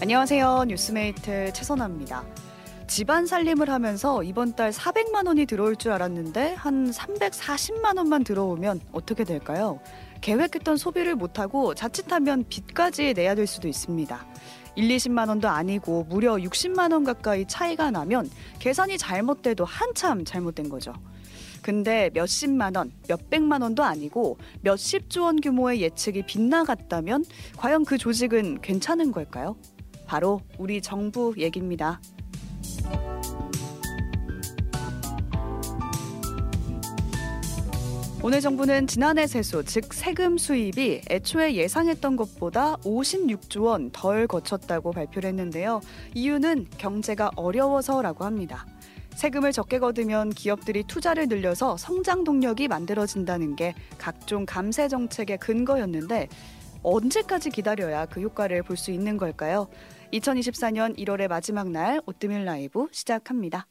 안녕하세요. 뉴스메이트 최선아입니다. 집안 살림을 하면서 이번 달 400만 원이 들어올 줄 알았는데 한 340만 원만 들어오면 어떻게 될까요? 계획했던 소비를 못하고 자칫하면 빚까지 내야 될 수도 있습니다. 1, 20만 원도 아니고 무려 60만 원 가까이 차이가 나면 계산이 잘못돼도 한참 잘못된 거죠. 근데 몇십만 원, 몇백만 원도 아니고 몇십조 원 규모의 예측이 빗나갔다면 과연 그 조직은 괜찮은 걸까요? 바로 우리 정부 얘기입니다. 오늘 정부는 지난해 세수, 즉 세금 수입이 애초에 예상했던 것보다 56조 원 덜 거쳤다고 발표를 했는데요. 이유는 경제가 어려워서라고 합니다. 세금을 적게 거두면 기업들이 투자를 늘려서 성장 동력이 만들어진다는 게 각종 감세 정책의 근거였는데 언제까지 기다려야 그 효과를 볼 수 있는 걸까요? 2024년 1월의 마지막 날 오뜨밀 라이브 시작합니다.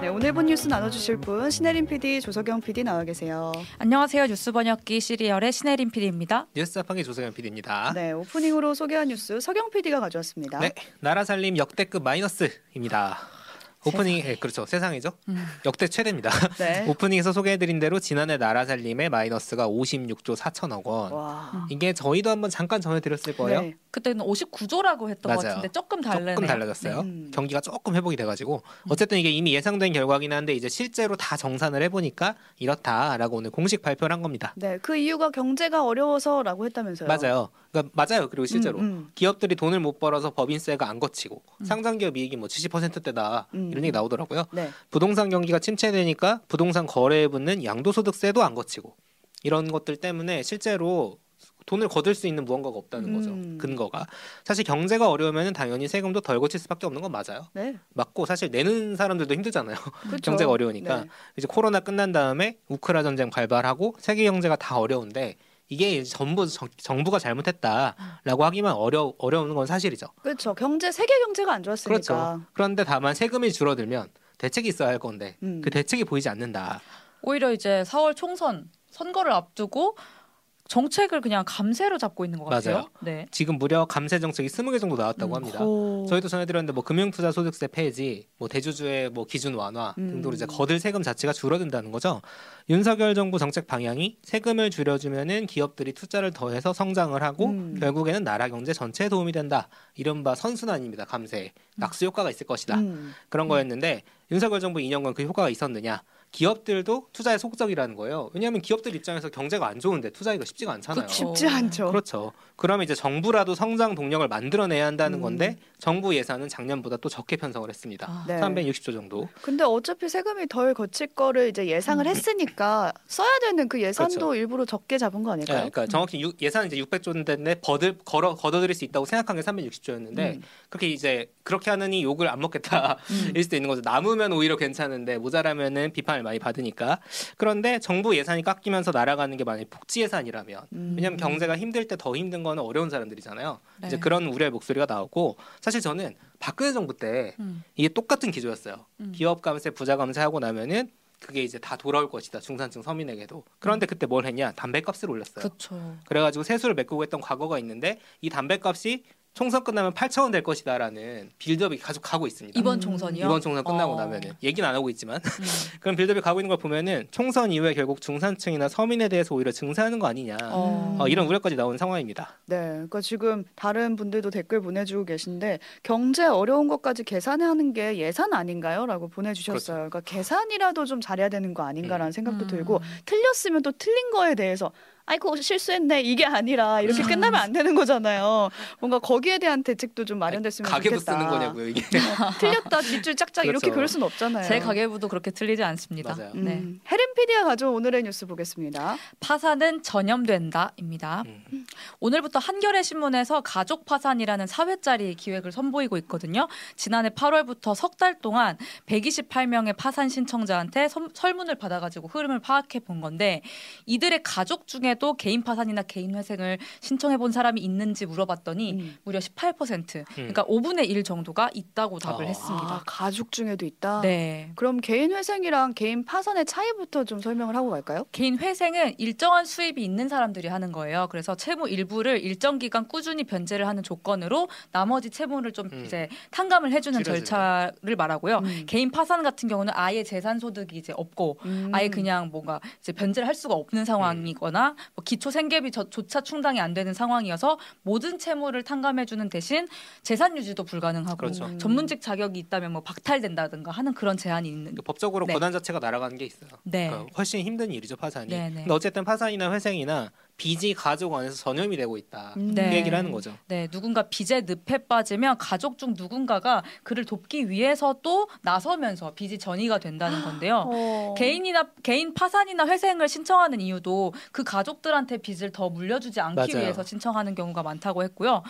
네, 오늘 본 뉴스 나눠주실 분 신혜림 PD, 조석영 PD 나와 계세요. 안녕하세요. 뉴스 번역기 시리얼의 신혜림 PD입니다. 뉴스 자판기 조성현 PD입니다. 네, 오프닝으로 소개한 뉴스 석영 PD가 가져왔습니다. 네, 나라 살림 역대급 마이너스입니다. 오프닝 예, 그렇죠 세상이죠 음. 역대 최대입니다. 네. 오프닝에서 소개해드린 대로 지난해 나라 살림의 마이너스가 56조 4천억 원. 와. 이게 저희도 한번 잠깐 전해드렸을 거예요. 네. 그때는 59조라고 했던 것 맞아요. 같은데 조금 달라네요. 조금 달라졌어요. 네. 경기가 조금 회복이 돼가지고 어쨌든 이게 이미 예상된 결과긴 한데 이제 실제로 다 정산을 해보니까 이렇다라고 오늘 공식 발표를 한 겁니다. 네, 그 이유가 경제가 어려워서라고 했다면서요. 맞아요. 그러니까 맞아요. 그리고 실제로 음, 음. 기업들이 돈을 못 벌어서 법인세가 안 거치고 상장기업 이익이 뭐 70%대다 음. 이런 얘기 나오더라고요. 네. 부동산 경기가 침체되니까 부동산 거래에 붙는 양도소득세도 안 거치고 이런 것들 때문에 실제로 돈을 거둘 수 있는 무언가가 없다는 거죠. 음. 근거가 사실 경제가 어려우면 당연히 세금도 덜 거칠 수밖에 없는 건 맞아요. 네. 맞고 사실 내는 사람들도 힘들잖아요. 그렇죠. 경제가 어려우니까 네. 이제 코로나 끝난 다음에 우크라 전쟁 발발하고 세계 경제가 다 어려운데 이게 전부 정, 정부가 잘못했다라고 하기만 어려 어려운 건 사실이죠. 그렇죠. 경제 세계 경제가 안 좋았으니까. 그렇죠. 그런데 다만 세금이 줄어들면 대책이 있어야 할 건데 음. 그 대책이 보이지 않는다. 오히려 이제 4월 총선 선거를 앞두고 정책을 그냥 감세로 잡고 있는 것 같아요. 맞아요. 네. 지금 무려 감세 정책이 20개 정도 나왔다고 음, 합니다. 오. 저희도 전해드렸는데 뭐 금융투자 소득세 폐지, 뭐 대주주의 뭐 기준 완화 음. 등으로 이제 거들 세금 자체가 줄어든다는 거죠. 윤석열 정부 정책 방향이 세금을 줄여주면은 기업들이 투자를 더해서 성장을 하고 음. 결국에는 나라 경제 전체에 도움이 된다. 이른바 선순환입니다. 감세 낙수 효과가 있을 것이다. 음. 그런 거였는데 윤석열 정부 2년간 그 효과가 있었느냐? 기업들도 투자에 속적이라는 거예요. 왜냐하면 기업들 입장에서 경제가 안 좋은데 투자하기가 쉽지가 않잖아요. 그쵸. 쉽지 않죠. 그렇죠. 그러면 이제 정부라도 성장 동력을 만들어내야 한다는 음. 건데 정부 예산은 작년보다 또 적게 편성을 했습니다. 아, 네. 360조 정도. 근데 어차피 세금이 덜 거칠 거를 이제 예상을 했으니까 써야 되는 그 예산도 음. 그렇죠. 일부러 적게 잡은 거 네, 아닐까요? 그러니까 정확히 유- 예산은 이제 600조인데 버들 걸어 걷어들일 수 있다고 생각한 게 360조였는데 음. 그렇게 이제 그렇게 하느니 욕을 안 먹겠다 음. 일 수도 있는 거죠. 남으면 오히려 괜찮은데 모자라면은 비판을 많이 받으니까. 그런데 정부 예산이 깎이면서 날아가는 게 만약 복지 예산이라면 음. 왜냐하면 경제가 힘들 때 더 힘든 거는 어려운 사람들이잖아요. 네. 이제 그런 우려의 목소리가 나오고 사실 저는 박근혜 정부 때 음. 이게 똑같은 기조였어요. 음. 기업 감세, 부자 감세하고 나면은 그게 이제 다 돌아올 것이다. 중산층 서민에게도. 그런데 그때 뭘 했냐? 담배값을 올렸어요. 그렇죠. 그래가지고 세수를 메꾸고 했던 과거가 있는데 이 담배값이 총선 끝나면 8천 원 될 것이다라는 빌드업이 계속 가고 있습니다. 이번 음. 총선이요? 이번 총선 끝나고 어. 나면은 얘기는 안 하고 있지만 음. 그런 빌드업이 가고 있는 걸 보면은 총선 이후에 결국 중산층이나 서민에 대해서 오히려 증세하는 거 아니냐 어. 어, 이런 우려까지 나온 상황입니다. 네, 그러니까 지금 다른 분들도 댓글 보내주고 계신데 경제 어려운 것까지 계산하는 게 예산 아닌가요?라고 보내주셨어요. 그러니까 계산이라도 좀 잘해야 되는 거 아닌가라는 생각도 음. 들고 틀렸으면 또 틀린 거에 대해서 아이고 실수했네 이게 아니라 이렇게 음. 끝나면 안 되는 거잖아요. 뭔가 거기에 대한 대책도 좀 마련됐으면 가계부 좋겠다. 쓰는 거냐고요 이게. 틀렸다 뒷줄 짝짝 이렇게 그렇죠. 그럴 순 없잖아요. 제 가계부도 그렇게 틀리지 않습니다. 맞아요. 음, 네. 헤렌 PD가 가져온 오늘의 뉴스 보겠습니다. 파산은 전염된다입니다. 음. 오늘부터 한겨레 신문에서 가족 파산이라는 사회짜리 기획을 선보이고 있거든요. 지난해 8월부터 석 달 동안 128명의 파산 신청자한테 선- 설문을 받아가지고 흐름을 파악해 본 건데 이들의 가족 중에 중에도 개인 파산이나 개인 회생을 신청해 본 사람이 있는지 물어봤더니 음. 무려 18%, 그러니까 5분의 1 정도가 있다고 답을 아. 했습니다. 아, 가족 중에도 있다. 네. 그럼 개인 회생이랑 개인 파산의 차이부터 좀 설명을 하고 갈까요? 개인 회생은 일정한 수입이 있는 사람들이 하는 거예요. 그래서 채무 일부를 일정 기간 꾸준히 변제를 하는 조건으로 나머지 채무를 좀 음. 이제 탕감을 해주는. 절차를 말하고요. 음. 개인 파산 같은 경우는 아예 재산 소득이 이제 없고 음. 아예 그냥 뭔가 이제 변제를 할 수가 없는 상황이거나 뭐 기초 생계비조차 충당이 안 되는 상황이어서 모든 채무를 탕감해주는 대신 재산 유지도 불가능하고 그렇죠. 음. 전문직 자격이 있다면 뭐 박탈된다든가 하는 그런 제한이 있는. 그 법적으로 네. 권한 자체가 날아가는 게 있어요. 네. 그러니까 훨씬 힘든 일이죠 파산이. 네, 네. 근데 어쨌든 파산이나 회생이나 빚이 가족 안에서 전염이 되고 있다. 음. 네. 그 얘기를 하는 거죠. 네, 누군가 빚에 늪에 빠지면 가족 중 누군가가 그를 돕기 위해서 또 나서면서 빚이 전이가 된다는 건데요. 어. 개인이나 개인 파산이나 회생을 신청하는 이유도 그 가족들한테 빚을 더 물려주지 않기 맞아요. 위해서 신청하는 경우가 많다고 했고요.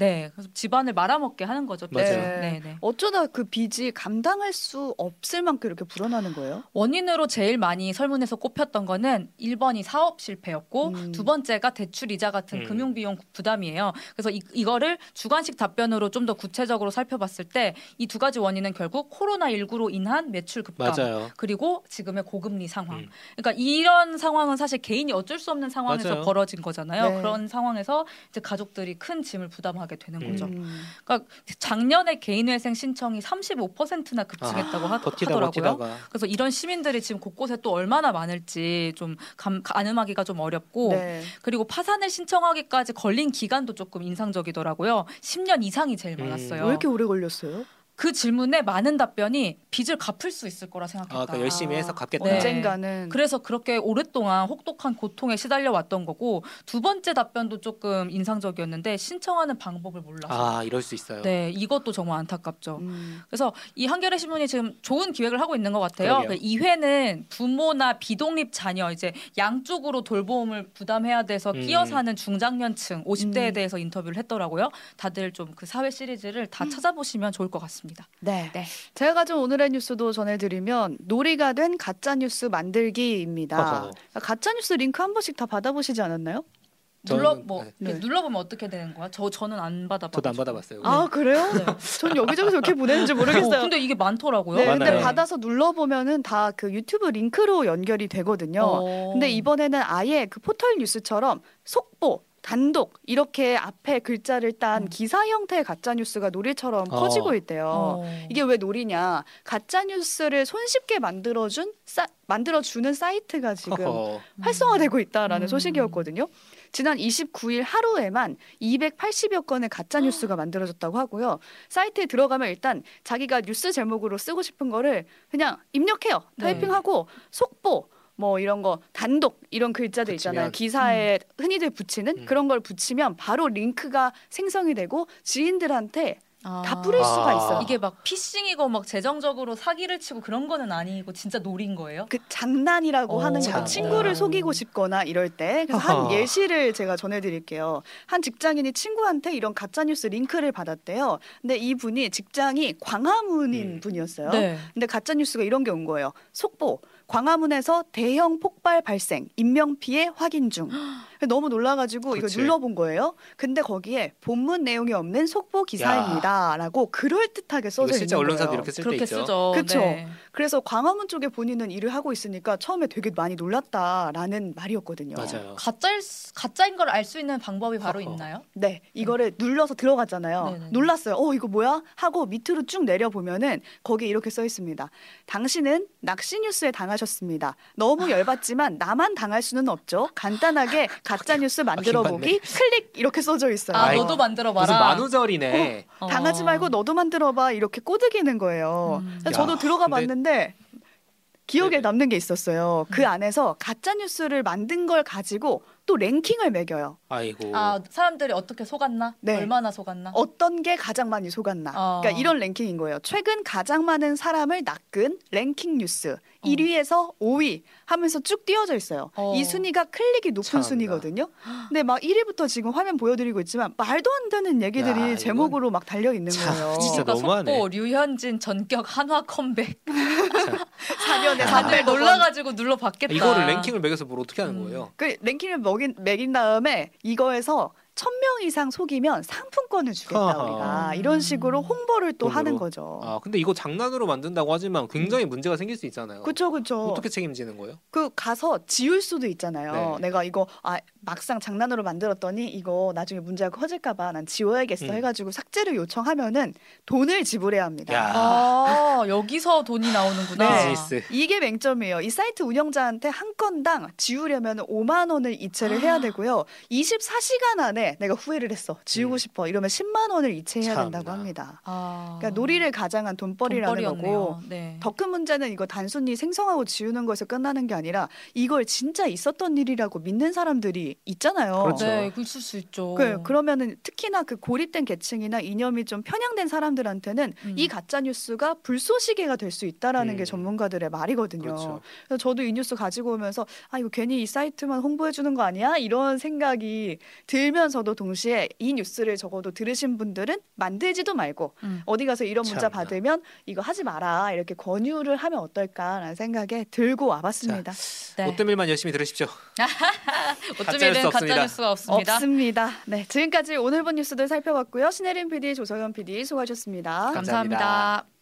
네, 그래서 집안을 말아먹게 하는 거죠. 빚으로. 맞아요. 네, 네. 어쩌다 그 빚이 감당할 수 없을 만큼 이렇게 불어나는 거예요? 원인으로 제일 많이 설문에서 꼽혔던 거는 1번이 사업 실패였고 음. 두 번째가 대출 이자 같은 음. 금융 비용 부담이에요. 그래서 이, 이거를 주관식 답변으로 좀 더 구체적으로 살펴봤을 때 이 두 가지 원인은 결국 코로나 19로 인한 매출 급감 맞아요. 그리고 지금의 고금리 상황. 음. 그러니까 이런 상황은 사실 개인이 어쩔 수 없는 상황에서 맞아요. 벌어진 거잖아요. 네. 그런 상황에서 이제 가족들이 큰 짐을 부담하게 되는 음. 거죠. 음. 그러니까 작년에 개인회생 신청이 35%나 급증했다고 하, 아, 버티다 하더라고요. 버티다가 그래서 이런 시민들이 지금 곳곳에 또 얼마나 많을지 좀 감, 가늠하기가 좀 어렵고 네. 그리고 파산을 신청하기까지 걸린 기간도 조금 인상적이더라고요. 10년 이상이 제일 음. 많았어요. 왜 이렇게 오래 걸렸어요? 그 질문에 많은 답변이 빚을 갚을 수 있을 거라 생각했다. 아, 그 열심히 해서 갚겠다. 네. 언젠가는 그래서 그렇게 오랫동안 혹독한 고통에 시달려 왔던 거고 두 번째 답변도 조금 인상적이었는데 신청하는 방법을 몰라서. 아 이럴 수 있어요. 네, 이것도 정말 안타깝죠. 음. 그래서 이 한겨레 신문이 지금 좋은 기획을 하고 있는 것 같아요. 그러게요. 이 회는 부모나 비독립 자녀 이제 양쪽으로 돌봄을 부담해야 돼서 음. 끼어 사는 중장년층 50대에 음. 대해서 인터뷰를 했더라고요. 다들 좀 그 사회 시리즈를 다 찾아보시면 좋을 것 같습니다. 네. 네. 제가 가진 오늘의 뉴스도 전해드리면 놀이가 된 가짜 뉴스 만들기입니다. 허허. 가짜 뉴스 링크 한 번씩 다 받아보시지 않았나요? 눌러 뭐 네. 네. 눌러보면 어떻게 되는 거야? 저 저는 안 받아봐. 저도 안 받아봤어요. 아 그래요? 네. 전 여기저기서 이렇게 보내는지 모르겠어요. 근데 이게 많더라고요. 네, 근데 많아요. 받아서 눌러보면은 다 그 유튜브 링크로 연결이 되거든요. 어. 근데 이번에는 아예 그 포털 뉴스처럼 속보, 단독 이렇게 앞에 글자를 딴 음. 기사 형태의 가짜 뉴스가 놀이처럼 어. 퍼지고 있대요. 어. 이게 왜 놀이냐? 가짜 뉴스를 손쉽게 만들어준 사, 만들어주는 사이트가 지금 허허. 활성화되고 있다라는 음. 소식이었거든요. 지난 29일 하루에만 280여 건의 가짜 뉴스가 만들어졌다고 하고요. 사이트에 들어가면 일단 자기가 뉴스 제목으로 쓰고 싶은 거를 그냥 입력해요. 네. 타이핑하고 속보 뭐 이런 거 단독 이런 글자들 있잖아요. 기사에 흔히들 붙이는 음. 그런 걸 붙이면 바로 링크가 생성이 되고 지인들한테 아. 다 뿌릴 수가 아. 있어요. 이게 막 피싱이고 막 재정적으로 사기를 치고 그런 거는 아니고 진짜 노린 거예요? 그 장난이라고 어. 하는 거죠. 장난. 친구를 속이고 싶거나 이럴 때. 그래서 한 허허. 예시를 제가 전해드릴게요. 한 직장인이 친구한테 이런 가짜뉴스 링크를 받았대요. 근데 이 분이 직장이 광화문인 음. 분이었어요. 네. 근데 가짜뉴스가 이런 게 온 거예요. 속보. 광화문에서 대형 폭발 발생, 인명 피해 확인 중. 너무 놀라가지고 그치. 이거 눌러본 거예요. 근데 거기에 본문 내용이 없는 속보 기사입니다라고 그럴 듯하게 써져 실제 있는 언론사도 거예요. 이렇게 쓸 때 있죠. 쓰죠. 그쵸. 네. 그래서 광화문 쪽에 본인은 일을 하고 있으니까 처음에 되게 많이 놀랐다라는 말이었거든요. 맞아요. 가짜일 수- 가짜인 걸 알 수 있는 방법이 바로 허허. 있나요? 네, 이거를 눌러서 들어가잖아요. 네네네. 놀랐어요. 어, 이거 뭐야? 하고 밑으로 쭉 내려 보면은 거기에 이렇게 써 있습니다. 당신은 낚시 뉴스에 당하셨 습니다. 너무 열받지만 나만 당할 수는 없죠. 간단하게 가짜 뉴스 만들어 보기 클릭 이렇게 써져 있어요. 아, 너도 만들어 무슨 봐라. 만우절이네. 어. 당하지 말고 너도 만들어 봐. 이렇게 꼬드기는 거예요. 음. 저도 야, 들어가 봤는데 기억에 네네. 남는 게 있었어요. 그 음. 안에서 가짜 뉴스를 만든 걸 가지고 또 랭킹을 매겨요. 아이고. 아, 사람들이 어떻게 속았나? 네. 얼마나 속았나? 어떤 게 가장 많이 속았나. 어. 그러니까 이런 랭킹인 거예요. 최근 가장 많은 사람을 낚은 랭킹 뉴스. 어. 1위에서 5위 하면서 쭉 띄어져 있어요. 어. 이 순위가 클릭이 높은 참나. 순위거든요. 근데 막 1위부터 지금 화면 보여드리고 있지만 말도 안 되는 얘기들이 야, 제목으로 막 달려 있는 참, 거예요. 진짜 그러니까 너무하네. 속보 류현진 전격 한화 컴백. 4년 주변에 다들 300억 원. 놀라가지고 눌러 봤겠다. 이거를 랭킹을 매겨서 뭘 어떻게 하는 음. 거예요? 그 랭킹을 먹인 매긴 다음에 이거에서 천 명 이상 속이면 상품권을 주겠다 하하. 우리가 이런 식으로 홍보를 또 돈으로? 하는 거죠. 아 근데 이거 장난으로 만든다고 하지만 굉장히 문제가 생길 수 있잖아요. 그렇죠, 그렇죠. 어떻게 책임지는 거예요? 그 가서 지울 수도 있잖아요. 네. 내가 이거 아 막상 장난으로 만들었더니 이거 나중에 문제가 커질까봐 난 지워야겠어 음. 해가지고 삭제를 요청하면은 돈을 지불해야 합니다. 야. 아 여기서 돈이 나오는구나. 네. 비즈니스. 이게 맹점이에요. 이 사이트 운영자한테 한 건당 지우려면 5만 원을 이체를 해야 되고요. 24시간 안에 내가 후회를 했어. 지우고 음. 싶어. 이러면 10만 원을 이체해야 참나. 된다고 합니다. 아. 그러니까 놀이를 가장한 돈벌이라는. 거고 네. 더큰 문제는 이거 단순히 생성하고 지우는 것에서 끝나는 게 아니라 이걸 진짜 있었던 일이라고 믿는 사람들이 있잖아요. 그렇죠. 네, 그 있을 수 있죠. 그, 그러면은 특히나 그 고립된 계층이나 이념이 좀 편향된 사람들한테는 음. 이 가짜 뉴스가 불쏘시개가 될 수 있다라는 음. 게 전문가들의 말이거든요. 그렇죠. 그래서 저도 이 뉴스 가지고 오면서 아 이거 괜히 이 사이트만 홍보해 주는 거 아니야? 이런 생각이 들면서 도 동시에 이 뉴스를 적어도 들으신 분들은 만들지도 말고 음. 어디 가서 이런 문자 참나. 받으면 이거 하지 마라 이렇게 권유를 하면 어떨까라는 생각에 들고 와봤습니다. 네. 오뜨밀만 열심히 들으십시오. 없습니다. 가짜 뉴스가 없습니다. 없습니다. 네, 지금까지 오늘 본 뉴스들 살펴봤고요. 신혜림 PD, 조성현 PD 수고하셨습니다. 감사합니다. 감사합니다.